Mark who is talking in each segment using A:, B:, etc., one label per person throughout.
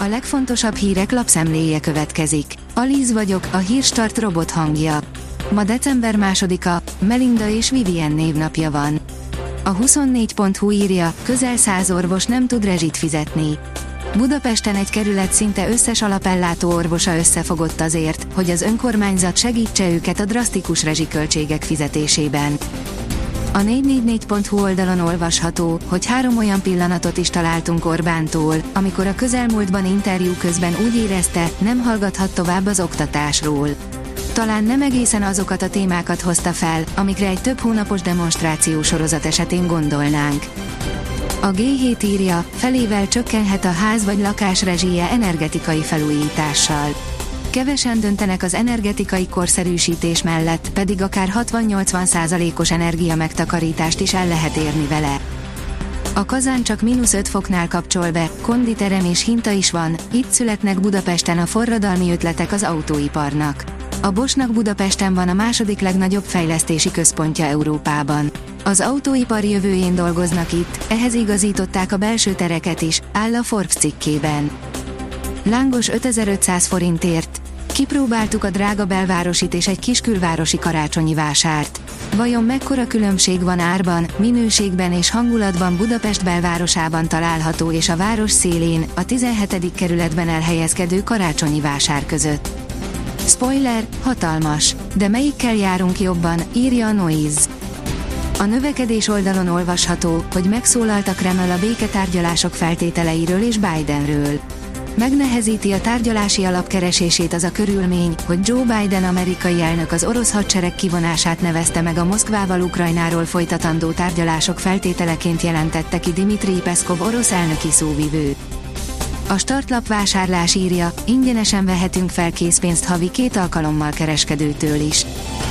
A: A legfontosabb hírek lapszemléje következik. Alíz vagyok, a hírstart robot hangja. Ma december másodika, Melinda és Vivien névnapja van. A 24.hu írja, közel száz orvos nem tud rezsit fizetni. Budapesten egy kerület szinte összes alapellátó orvosa összefogott azért, hogy az önkormányzat segítse őket a drasztikus rezsiköltségek fizetésében. A 444.hu oldalon olvasható, hogy három olyan pillanatot is találtunk Orbántól, amikor a közelmúltban interjú közben úgy érezte, nem hallgathat tovább az oktatásról. Talán nem egészen azokat a témákat hozta fel, amikre egy több hónapos demonstráció sorozat esetén gondolnánk. A G7 írja, felével csökkenhet a ház vagy lakás rezsije energetikai felújítással. Kevesen döntenek az energetikai korszerűsítés mellett, pedig akár 60-80%-os energia megtakarítást is el lehet érni vele. A kazán csak mínusz 5 foknál kapcsol be, konditerem és hinta is van, itt születnek Budapesten a forradalmi ötletek az autóiparnak. A Bosnak Budapesten van a második legnagyobb fejlesztési központja Európában. Az autóipar jövőjén dolgoznak itt, ehhez igazították a belső tereket is, áll a Forbes cikkében. Lángos 5500 forintért. Kipróbáltuk a drága belvárosit és egy kis külvárosi karácsonyi vásárt. Vajon mekkora különbség van árban, minőségben és hangulatban Budapest belvárosában található és a város szélén, a 17. kerületben elhelyezkedő karácsonyi vásár között? Spoiler, hatalmas. De melyikkel járunk jobban, írja a Noise. A növekedés oldalon olvasható, hogy megszólalt a Kreml a béketárgyalások feltételeiről és Bidenről. Megnehezíti a tárgyalási alapkeresését az a körülmény, hogy Joe Biden amerikai elnök az orosz hadsereg kivonását nevezte meg a Moszkvával Ukrajnáról folytatandó tárgyalások feltételeként jelentette ki Dimitri Peszkov orosz elnöki szóvivő. A startlap vásárlás írja, ingyenesen vehetünk fel készpénzt havi két alkalommal kereskedőtől is.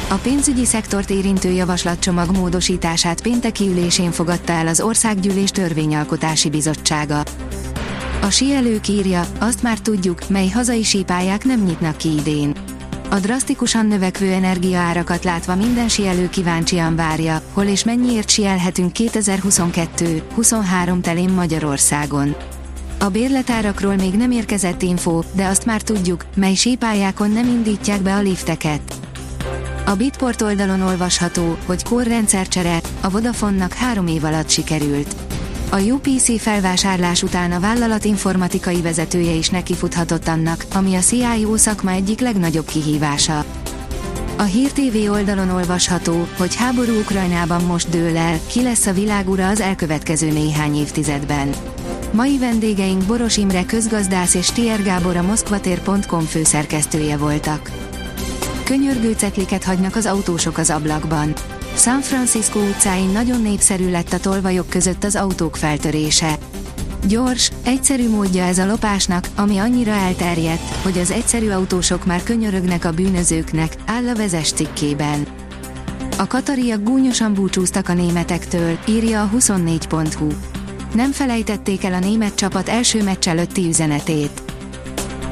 A: A pénzügyi szektort érintő javaslatcsomag módosítását pénteki ülésén fogadta el az Országgyűlés Törvényalkotási Bizottsága. A sielők írja, azt már tudjuk, mely hazai sípályák nem nyitnak ki idén. A drasztikusan növekvő energiaárakat látva minden sielő kíváncsian várja, hol és mennyiért sielhetünk 2022-23 telén Magyarországon. A bérletárakról még nem érkezett info, de azt már tudjuk, mely sípályákon nem indítják be a lifteket. A Bitport oldalon olvasható, hogy korrendszercsere, a Vodafonnak három év alatt sikerült. A UPC felvásárlás után a vállalat informatikai vezetője is nekifuthatott annak, ami a CIO szakma egyik legnagyobb kihívása. A Hír TV oldalon olvasható, hogy háború Ukrajnában most dől el, ki lesz a világura az elkövetkező néhány évtizedben. Mai vendégeink Boros Imre közgazdász és Tier Gábor a moszkvatér.com főszerkesztője voltak. Könyörgő cetliket hagynak az autósok az ablakban. San Francisco utcáin nagyon népszerű lett a tolvajok között az autók feltörése. Gyors, egyszerű módja ez a lopásnak, ami annyira elterjedt, hogy az egyszerű autósok már könyörögnek a bűnözőknek, áll a vezes cikkében. A katariak gúnyosan búcsúztak a németektől, írja a 24.hu. Nem felejtették el a német csapat első meccs előtti üzenetét.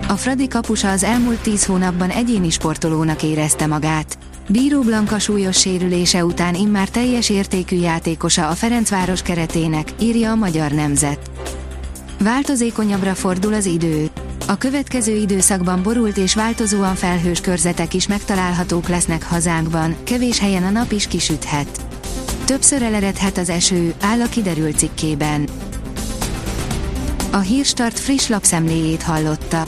A: A Fradi kapusa az elmúlt tíz hónapban egyéni sportolónak érezte magát. Bíró Blanka súlyos sérülése után immár teljes értékű játékosa a Ferencváros keretének, írja a Magyar Nemzet. Változékonyabbra fordul az idő. A következő időszakban borult és változóan felhős körzetek is megtalálhatók lesznek hazánkban, kevés helyen a nap is kisüthet. Többször eleredhet az eső, áll a kiderült cikkében. A Hírstart friss lapszemléjét hallotta.